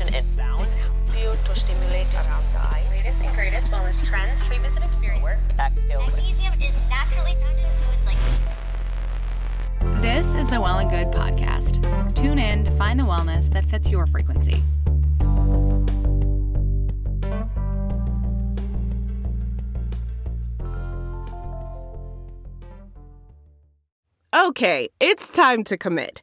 relaxation and sound. It's helped to stimulate around the eyes. Latest and greatest wellness trends, treatments, and experience. Magnesium is naturally found in foods like This is the Well and Good podcast. Tune in to find the wellness that fits your frequency. Okay, it's time to commit.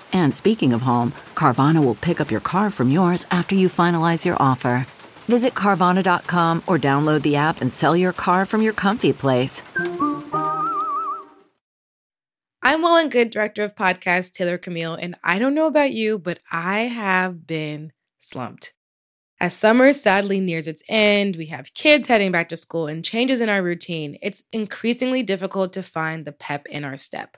And speaking of home, Carvana will pick up your car from yours after you finalize your offer. Visit Carvana.com or download the app and sell your car from your comfy place. I'm Well and Good Director of Podcast, Taylor Camille, and I don't know about you, but I have been slumped. As summer sadly nears its end, we have kids heading back to school and changes in our routine. It's increasingly difficult to find the pep in our step.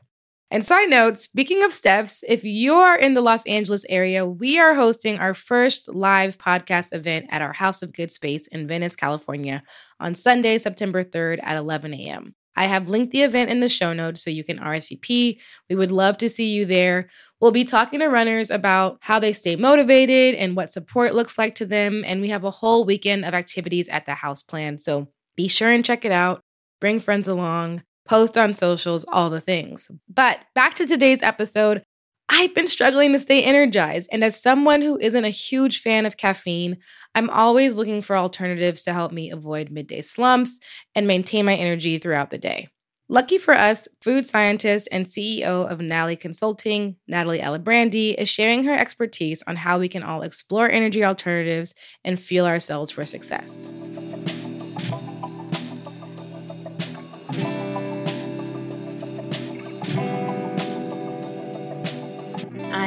And side note, speaking of steps, if you're in the Los Angeles area, we are hosting our first live podcast event at our House of Good Space in Venice, California on Sunday, September 3rd at 11 a.m. I have linked the event in the show notes so you can RSVP. We would love to see you there. We'll be talking to runners about how they stay motivated and what support looks like to them. And we have a whole weekend of activities at the house planned. So be sure and check it out. Bring friends along, post on socials, all the things. But back to today's episode. I've been struggling to stay energized. And as someone who isn't a huge fan of caffeine, I'm always looking for alternatives to help me avoid midday slumps and maintain my energy throughout the day. Lucky for us, food scientist and CEO of Nali Consulting, Natalie Alibrandi, is sharing her expertise on how we can all explore energy alternatives and fuel ourselves for success.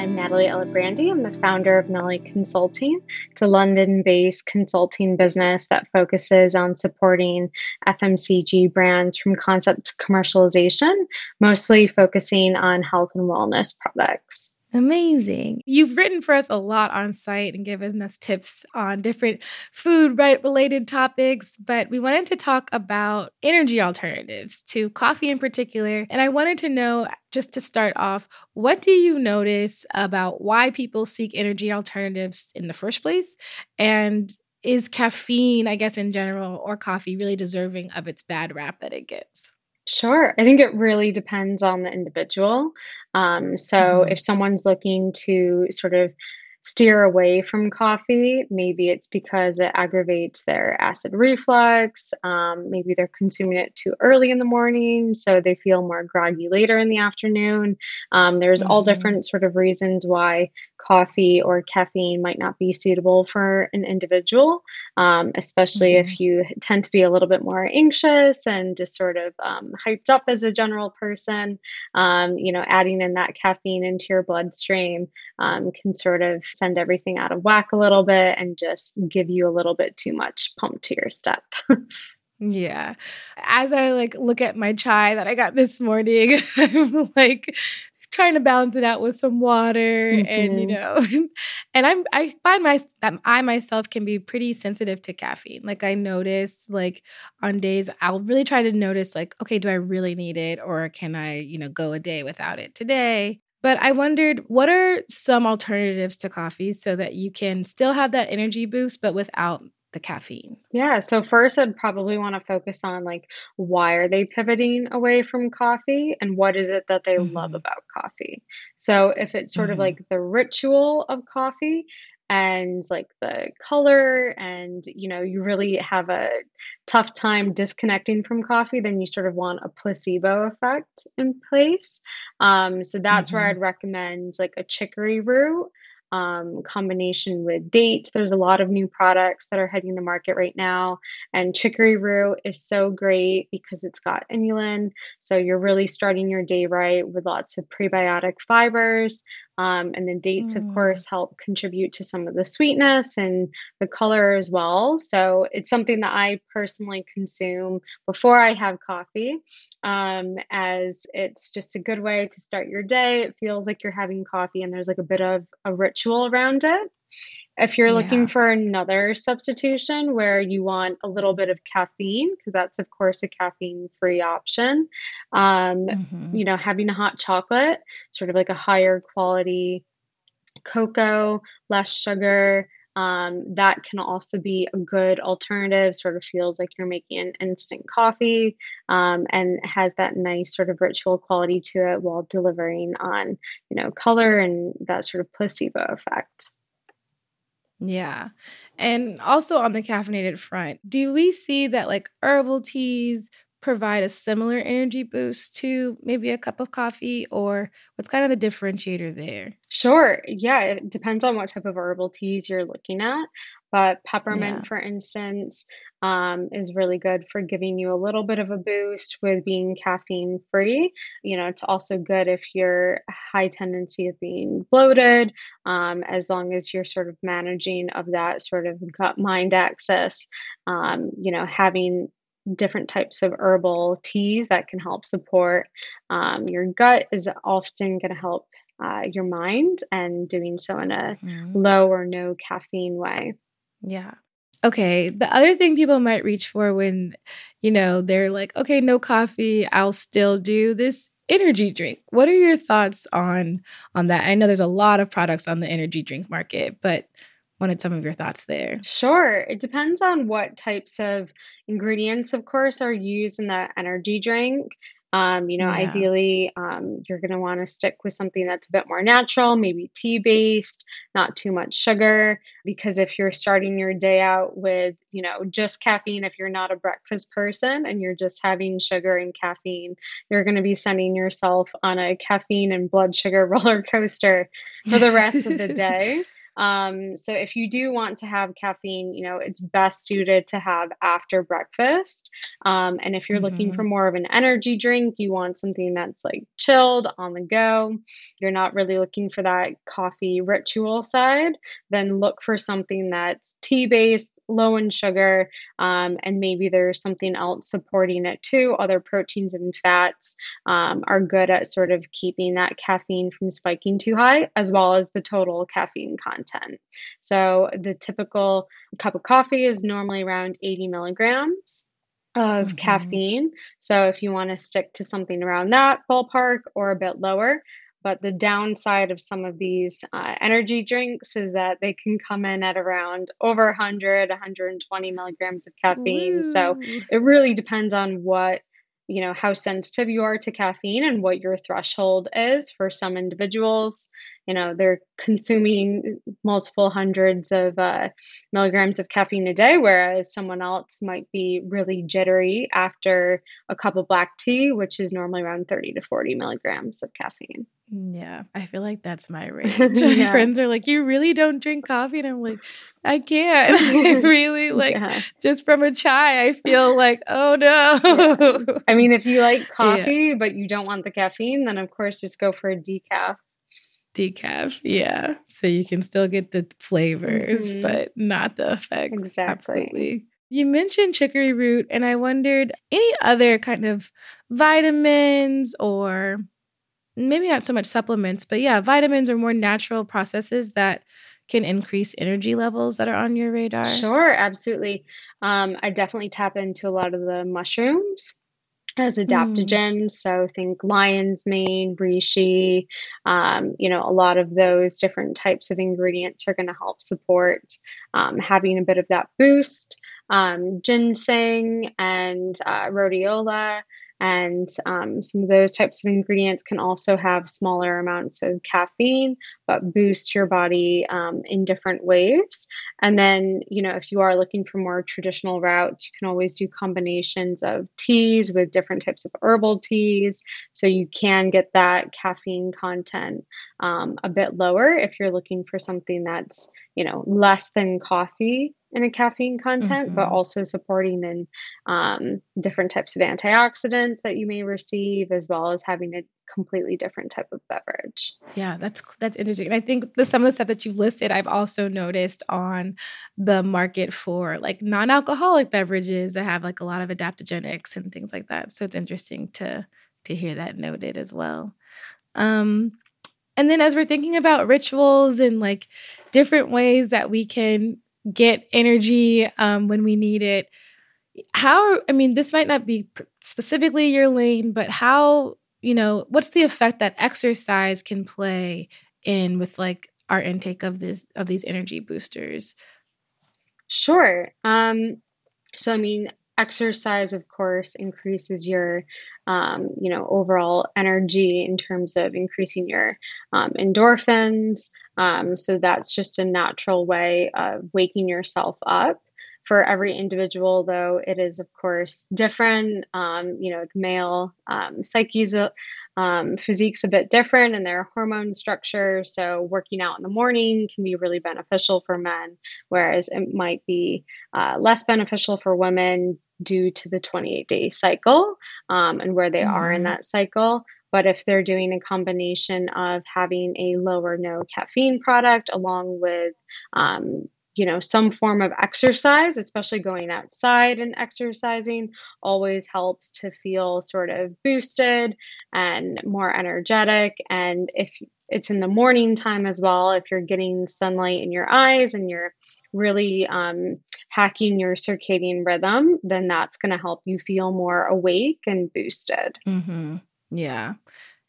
I'm Natalie Alibrandi. I'm the founder of Nali Consulting. It's a London based consulting business that focuses on supporting FMCG brands from concept to commercialization, mostly focusing on health and wellness products. Amazing. You've written for us a lot on site and given us tips on different food related topics, but we wanted to talk about energy alternatives to coffee in particular. And I wanted to know just to start off, what do you notice about why people seek energy alternatives in the first place? And is caffeine, I guess in general, or coffee really deserving of its bad rap that it gets? Sure. I think it really depends on the individual. Um, so mm-hmm. if someone's looking to sort of steer away from coffee. Maybe it's because it aggravates their acid reflux. Um, maybe they're consuming it too early in the morning, so they feel more groggy later in the afternoon. Um, there's mm-hmm. all different sort of reasons why coffee or caffeine might not be suitable for an individual, um, especially mm-hmm. if you tend to be a little bit more anxious and just sort of um, hyped up as a general person. Um, you know, adding in that caffeine into your bloodstream um, can sort of send everything out of whack a little bit and just give you a little bit too much pump to your step. yeah. As I like look at my chai that I got this morning, I'm like trying to balance it out with some water mm-hmm. and you mm-hmm. know and i'm i find my that i myself can be pretty sensitive to caffeine like i notice like on days i'll really try to notice like okay do i really need it or can i you know go a day without it today but I wondered what are some alternatives to coffee so that you can still have that energy boost, but without the caffeine? Yeah, so first I'd probably want to focus on like why are they pivoting away from coffee and what is it that they mm-hmm. love about coffee. So if it's sort mm-hmm. of like the ritual of coffee, and like the color and you know you really have a tough time disconnecting from coffee then you sort of want a placebo effect in place um, so that's mm-hmm. where i'd recommend like a chicory root um, combination with dates. There's a lot of new products that are hitting the market right now. And chicory root is so great because it's got inulin. So you're really starting your day right with lots of prebiotic fibers. Um, and the dates, mm. of course, help contribute to some of the sweetness and the color as well. So it's something that I personally consume before I have coffee, um, as it's just a good way to start your day. It feels like you're having coffee, and there's like a bit of a ritual around it. If you're yeah. looking for another substitution where you want a little bit of caffeine, because that's, of course, a caffeine free option, um, mm-hmm. you know, having a hot chocolate, sort of like a higher quality cocoa, less sugar, um, that can also be a good alternative. Sort of feels like you're making an instant coffee um, and has that nice sort of ritual quality to it while delivering on, you know, color and that sort of placebo effect. Yeah. And also on the caffeinated front, do we see that like herbal teas provide a similar energy boost to maybe a cup of coffee or what's kind of the differentiator there? Sure. Yeah, it depends on what type of herbal teas you're looking at. But peppermint, yeah. for instance, um, is really good for giving you a little bit of a boost with being caffeine free. You know, it's also good if you're high tendency of being bloated, um, as long as you're sort of managing of that sort of gut mind axis. Um, you know, having different types of herbal teas that can help support um, your gut is often going to help uh, your mind and doing so in a mm. low or no caffeine way. Yeah. Okay. The other thing people might reach for when, you know, they're like, okay, no coffee, I'll still do this energy drink. What are your thoughts on on that? I know there's a lot of products on the energy drink market, but wanted some of your thoughts there. Sure. It depends on what types of ingredients, of course, are used in that energy drink. Um, you know, yeah. ideally, um, you're going to want to stick with something that's a bit more natural, maybe tea based, not too much sugar. Because if you're starting your day out with, you know, just caffeine, if you're not a breakfast person and you're just having sugar and caffeine, you're going to be sending yourself on a caffeine and blood sugar roller coaster for the rest of the day. Um, so if you do want to have caffeine, you know, it's best suited to have after breakfast. Um, and if you're mm-hmm. looking for more of an energy drink, you want something that's like chilled on the go, you're not really looking for that coffee ritual side, then look for something that's tea based, low in sugar, um, and maybe there's something else supporting it too. Other proteins and fats um, are good at sort of keeping that caffeine from spiking too high, as well as the total caffeine content content. So the typical cup of coffee is normally around 80 milligrams of mm-hmm. caffeine. So if you want to stick to something around that ballpark or a bit lower, but the downside of some of these uh, energy drinks is that they can come in at around over 100, 120 milligrams of caffeine. Woo. So it really depends on what you know how sensitive you are to caffeine and what your threshold is for some individuals. You know they're consuming multiple hundreds of uh, milligrams of caffeine a day whereas someone else might be really jittery after a cup of black tea which is normally around 30 to 40 milligrams of caffeine yeah, I feel like that's my range. yeah. Friends are like, "You really don't drink coffee," and I'm like, "I can't. I really like yeah. just from a chai. I feel like, oh no." Yeah. I mean, if you like coffee but you don't want the caffeine, then of course just go for a decaf. Decaf, yeah. So you can still get the flavors, mm-hmm. but not the effects. Exactly. Absolutely. You mentioned chicory root, and I wondered any other kind of vitamins or maybe not so much supplements, but yeah, vitamins or more natural processes that can increase energy levels that are on your radar? Sure, absolutely. Um, I definitely tap into a lot of the mushrooms as adaptogens. Mm. So think lion's mane, reishi, um, you know, a lot of those different types of ingredients are going to help support um, having a bit of that boost. Um, ginseng and uh, rhodiola And um, some of those types of ingredients can also have smaller amounts of caffeine, but boost your body um, in different ways. And then, you know, if you are looking for more traditional routes, you can always do combinations of teas with different types of herbal teas. So you can get that caffeine content um, a bit lower if you're looking for something that's, you know, less than coffee in a caffeine content, mm-hmm. but also supporting in um, different types of antioxidants that you may receive, as well as having a completely different type of beverage. Yeah, that's that's interesting. And I think the, some of the stuff that you've listed, I've also noticed on the market for like non-alcoholic beverages that have like a lot of adaptogenics and things like that. So it's interesting to to hear that noted as well. Um, and then as we're thinking about rituals and like different ways that we can get energy um, when we need it. How, I mean, this might not be specifically your lane, but how, you know, what's the effect that exercise can play in with like our intake of this of these energy boosters? Sure. Um, so I mean, exercise of course increases your um, you know overall energy in terms of increasing your um, endorphins. Um, so that's just a natural way of waking yourself up for every individual though it is of course different um, you know male um, psyche's um, physique's a bit different and their hormone structure so working out in the morning can be really beneficial for men whereas it might be uh, less beneficial for women due to the 28 day cycle um, and where they mm-hmm. are in mm-hmm. that cycle. But if they're doing a combination of having a lower no caffeine product along with um, you know some form of exercise especially going outside and exercising always helps to feel sort of boosted and more energetic and if it's in the morning time as well if you're getting sunlight in your eyes and you're really um, hacking your circadian rhythm, then that's going to help you feel more awake and boosted. Mm-hmm. Yeah.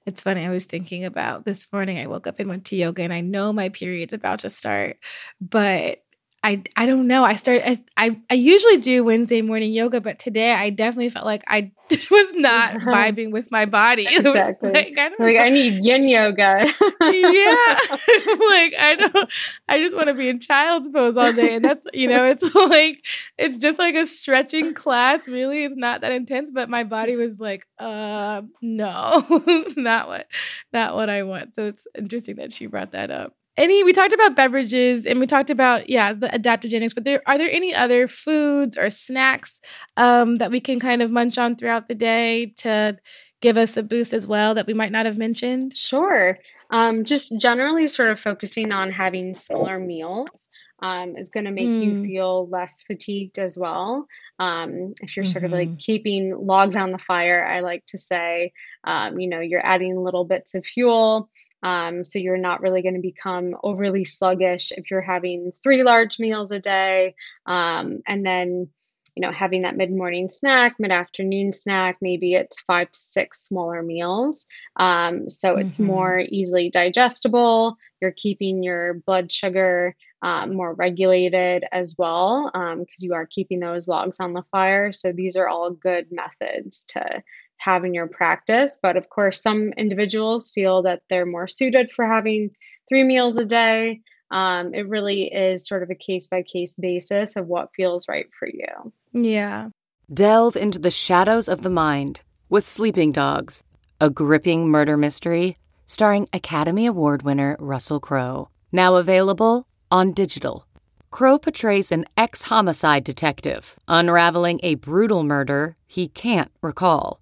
It's funny. I was thinking about this morning. I woke up and went to yoga, and I know my period's about to start, but I I don't know. I started I, I, I usually do Wednesday morning yoga, but today I definitely felt like I was not vibing with my body. Exactly. Like, I, like I need yin yoga. yeah. like I don't I just want to be in child's pose all day. And that's you know, it's like it's just like a stretching class. Really, it's not that intense, but my body was like, uh no, not what not what I want. So it's interesting that she brought that up any we talked about beverages and we talked about yeah the adaptogenics but there are there any other foods or snacks um, that we can kind of munch on throughout the day to give us a boost as well that we might not have mentioned sure um, just generally sort of focusing on having smaller meals um, is going to make mm. you feel less fatigued as well. Um, if you're mm-hmm. sort of like mm-hmm. keeping logs on the fire, I like to say, um, you know, you're adding little bits of fuel um, so you're not really going to become overly sluggish if you're having three large meals a day. Um, and then, you know, having that mid morning snack, mid afternoon snack, maybe it's five to six smaller meals. Um, so mm-hmm. it's more easily digestible. You're keeping your blood sugar um, more regulated as well because um, you are keeping those logs on the fire. So these are all good methods to have in your practice. But of course, some individuals feel that they're more suited for having three meals a day. Um, it really is sort of a case by case basis of what feels right for you. Yeah. Delve into the shadows of the mind with Sleeping Dogs, a gripping murder mystery starring Academy Award winner Russell Crowe. Now available on digital. Crowe portrays an ex homicide detective unraveling a brutal murder he can't recall.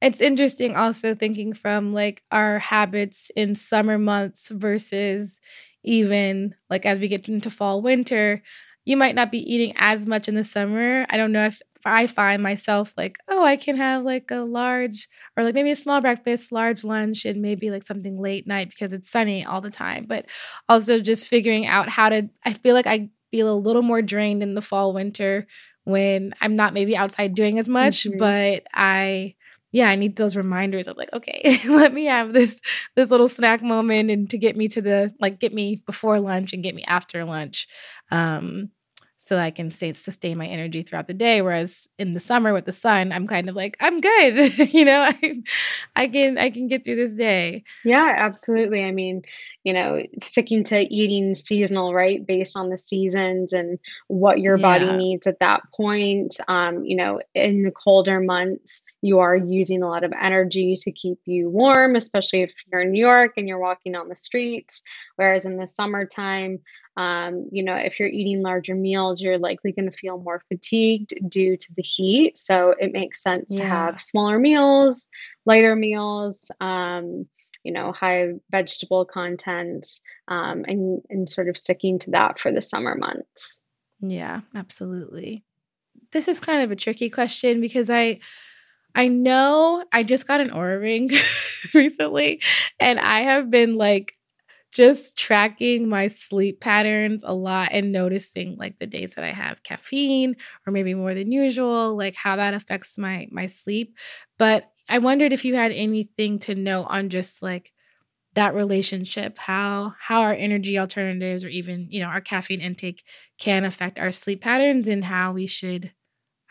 It's interesting also thinking from like our habits in summer months versus even like as we get into fall winter you might not be eating as much in the summer. I don't know if I find myself like, oh, I can have like a large or like maybe a small breakfast, large lunch, and maybe like something late night because it's sunny all the time. But also just figuring out how to, I feel like I feel a little more drained in the fall, winter when I'm not maybe outside doing as much, mm-hmm. but I, yeah, I need those reminders of like, okay, let me have this this little snack moment and to get me to the like get me before lunch and get me after lunch. Um so that I can stay, sustain my energy throughout the day. Whereas in the summer with the sun, I'm kind of like, I'm good. you know, I, I can I can get through this day. Yeah, absolutely. I mean, you know, sticking to eating seasonal, right, based on the seasons and what your body needs at that point. Um, you know, in the colder months, you are using a lot of energy to keep you warm, especially if you're in New York and you're walking on the streets. Whereas in the summertime, um, you know, if you're eating larger meals, you're likely going to feel more fatigued due to the heat. So it makes sense yeah. to have smaller meals, lighter meals, um, you know, high vegetable content, um, and and sort of sticking to that for the summer months. Yeah, absolutely. This is kind of a tricky question because I I know I just got an Oura ring recently and I have been like just tracking my sleep patterns a lot and noticing like the days that I have caffeine or maybe more than usual, like how that affects my my sleep. But I wondered if you had anything to know on just like that relationship, how how our energy alternatives or even, you know, our caffeine intake can affect our sleep patterns and how we should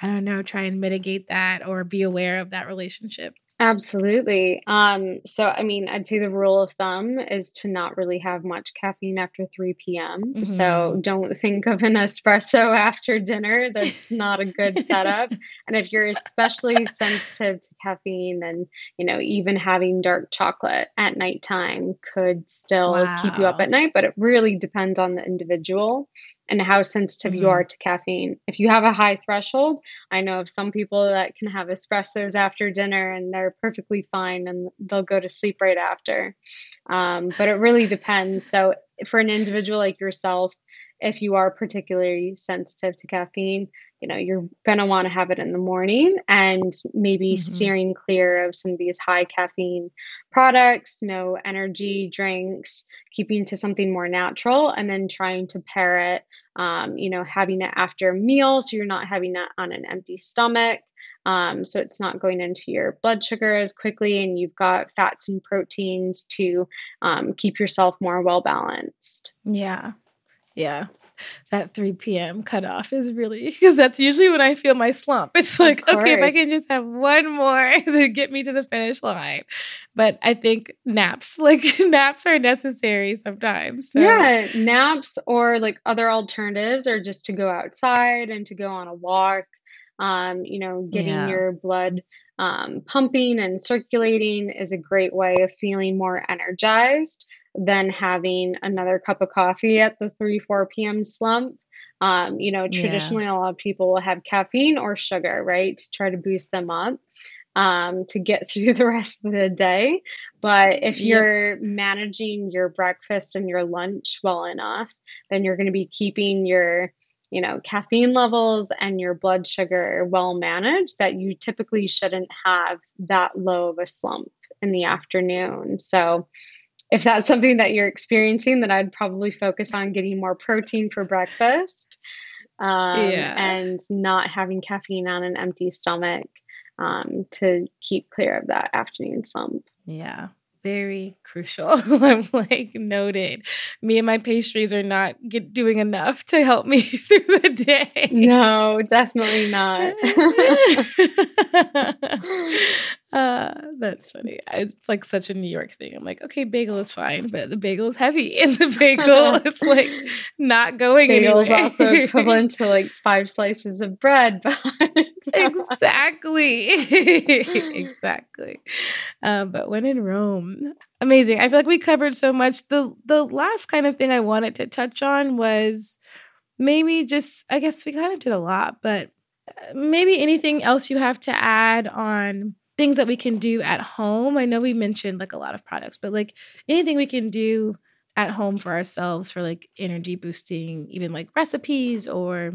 I don't know, try and mitigate that or be aware of that relationship. Absolutely. Um, so, I mean, I'd say the rule of thumb is to not really have much caffeine after 3 p.m. Mm-hmm. So, don't think of an espresso after dinner. That's not a good setup. and if you're especially sensitive to caffeine, then, you know, even having dark chocolate at nighttime could still wow. keep you up at night, but it really depends on the individual and how sensitive mm-hmm. you are to caffeine. If you have a high threshold, I know of some people that can have espressos after dinner and they're perfectly fine and they'll go to sleep right after. Um, but it really depends. So, for an individual like yourself, if you are particularly sensitive to caffeine, you know, you're going to want to have it in the morning and maybe mm-hmm. steering clear of some of these high caffeine products, no energy drinks, keeping to something more natural, and then trying to pair it, um, you know, having it after a meal so you're not having it on an empty stomach. Um, so it's not going into your blood sugar as quickly, and you've got fats and proteins to um, keep yourself more well balanced. Yeah. Yeah that 3 p.m. cutoff is really because that's usually when I feel my slump. It's like, okay, if I can just have one more to get me to the finish line. But I think naps, like naps are necessary sometimes. So. Yeah, naps or like other alternatives are just to go outside and to go on a walk. Um, you know, getting yeah. your blood um, pumping and circulating is a great way of feeling more energized than having another cup of coffee at the 3 4 p.m slump um, you know traditionally yeah. a lot of people will have caffeine or sugar right to try to boost them up um, to get through the rest of the day but if you're yep. managing your breakfast and your lunch well enough then you're going to be keeping your you know caffeine levels and your blood sugar well managed that you typically shouldn't have that low of a slump in the afternoon so if that's something that you're experiencing, then I'd probably focus on getting more protein for breakfast um, yeah. and not having caffeine on an empty stomach um, to keep clear of that afternoon slump. Yeah. very crucial. I'm like noted. Me and my pastries are not get, doing enough to help me through the day. No, definitely not. uh, that's funny. It's like such a New York thing. I'm like, okay, bagel is fine, but the bagel is heavy, and the bagel is like not going bagel is also equivalent to like five slices of bread. But exactly, exactly. Um, but when in Rome, amazing. I feel like we covered so much. the The last kind of thing I wanted to touch on was maybe just. I guess we kind of did a lot, but uh, maybe anything else you have to add on things that we can do at home. I know we mentioned like a lot of products, but like anything we can do at home for ourselves for like energy boosting, even like recipes or,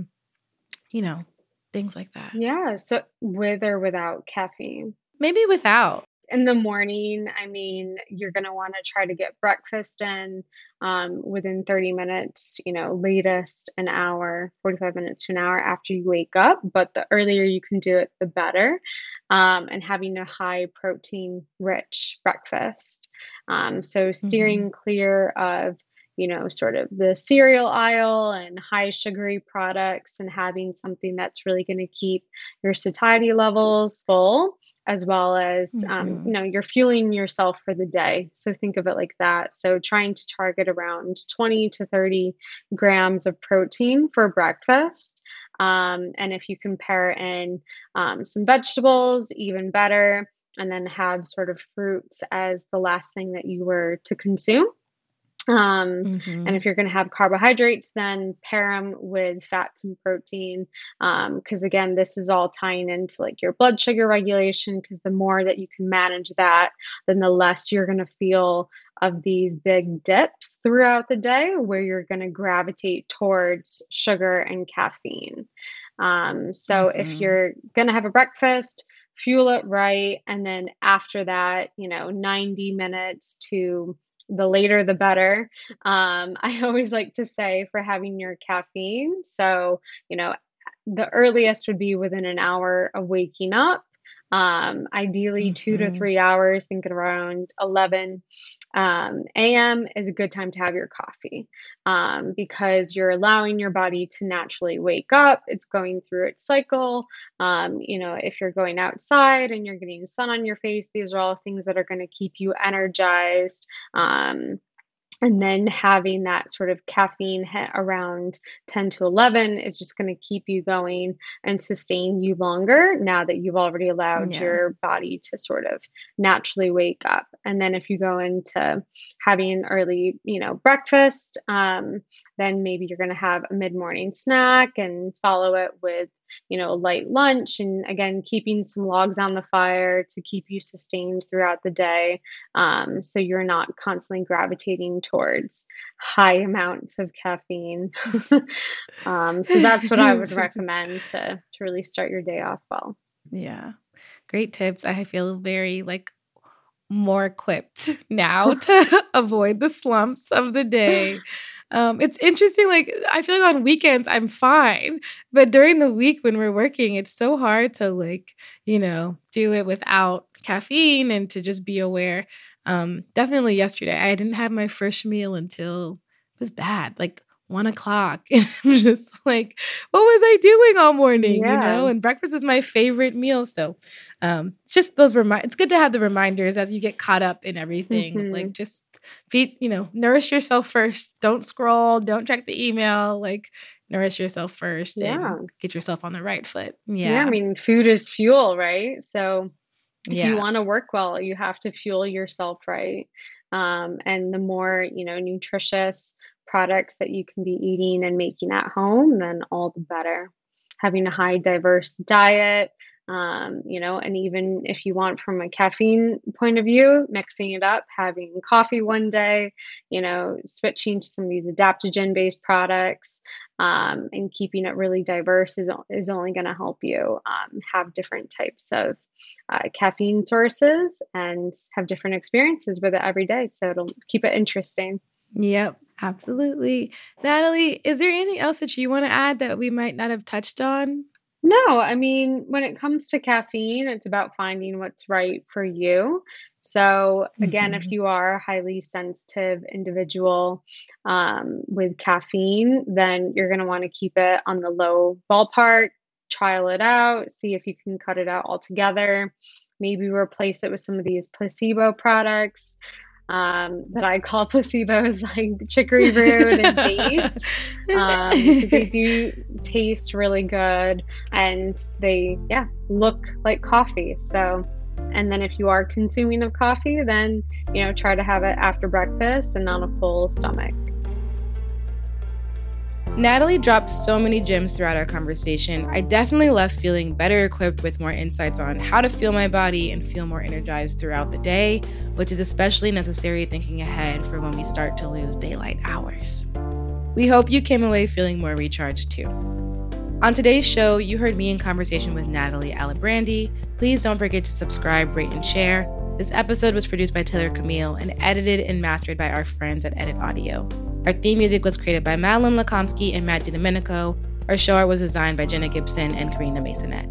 you know, things like that. Yeah. So with or without caffeine? Maybe without in the morning, I mean, you're going to want to try to get breakfast in um, within 30 minutes, you know, latest an hour, 45 minutes to an hour after you wake up. But the earlier you can do it, the better. Um, and having a high protein rich breakfast. Um, so steering mm-hmm. clear of you know, sort of the cereal aisle and high sugary products and having something that's really going to keep your satiety levels full as well as um, mm-hmm. um, you know you're fueling yourself for the day so think of it like that so trying to target around 20 to 30 grams of protein for breakfast um, and if you can pair in um, some vegetables even better and then have sort of fruits as the last thing that you were to consume um, mm-hmm. And if you're going to have carbohydrates, then pair them with fats and protein. Um, because um, again, this is all tying into like your blood sugar regulation. Because the more that you can manage that, then the less you're going to feel of these big dips throughout the day where you're going to gravitate towards sugar and caffeine. Um, so mm-hmm. if you're going to have a breakfast, fuel it right. And then after that, you know, 90 minutes to the later the better. Um, I always like to say for having your caffeine. So, you know, the earliest would be within an hour of waking up. Um, ideally, mm-hmm. two to mm-hmm. three hours, thinking around 11 um, a.m. is a good time to have your coffee um, because you're allowing your body to naturally wake up. It's going through its cycle. Um, you know, if you're going outside and you're getting sun on your face, these are all things that are going to keep you energized. Um, and then having that sort of caffeine hit around 10 to 11 is just going to keep you going and sustain you longer now that you've already allowed yeah. your body to sort of naturally wake up and then if you go into having an early you know breakfast um, then maybe you're going to have a mid-morning snack and follow it with you know, light lunch and again, keeping some logs on the fire to keep you sustained throughout the day. Um, so you're not constantly gravitating towards high amounts of caffeine. um, so that's what I would recommend to, to really start your day off well. Yeah. Great tips. I feel very like more equipped now to avoid the slumps of the day. Um, it's interesting. Like I feel like on weekends I'm fine, but during the week when we're working, it's so hard to like you know do it without caffeine and to just be aware. Um, definitely yesterday I didn't have my first meal until it was bad. Like one o'clock. And I'm just like, what was I doing all morning? Yeah. You know, and breakfast is my favorite meal. So um just those remind it's good to have the reminders as you get caught up in everything. Mm-hmm. Like just feed, you know, nourish yourself first. Don't scroll, don't check the email. Like nourish yourself first yeah. and get yourself on the right foot. Yeah. Yeah. I mean, food is fuel, right? So if yeah. you want to work well, you have to fuel yourself right. Um, and the more, you know, nutritious products that you can be eating and making at home, then all the better. Having a high diverse diet, um, you know, and even if you want from a caffeine point of view, mixing it up, having coffee one day, you know, switching to some of these adaptogen based products um, and keeping it really diverse is, is only going to help you um, have different types of uh, caffeine sources and have different experiences with it every day. So it'll keep it interesting. Yep, absolutely. Natalie, is there anything else that you want to add that we might not have touched on? No, I mean, when it comes to caffeine, it's about finding what's right for you. So, again, if Mhm. you are a highly sensitive individual um, with caffeine, then you're going to want to keep it on the low ballpark, trial it out, see if you can cut it out altogether. Maybe replace it with some of these placebo products um, that I call placebos, like chicory root and dates. Um, they do taste really good and they, yeah, look like coffee. So, and then if you are consuming of coffee, then, you know, try to have it after breakfast and on a full stomach. Natalie dropped so many gems throughout our conversation. I definitely left feeling better equipped with more insights on how to feel my body and feel more energized throughout the day, which is especially necessary thinking ahead for when we start to lose daylight hours. We hope you came away feeling more recharged too. On today's show, you heard me in conversation with Natalie Alibrandi. Please don't forget to subscribe, rate, and share. This episode was produced by Taylor Camille and edited and mastered by our friends at Edit Audio. Our theme music was created by Madeline Lakomsky and Matt DiDomenico. Our show art was designed by Jenna Gibson and Karina Masonette.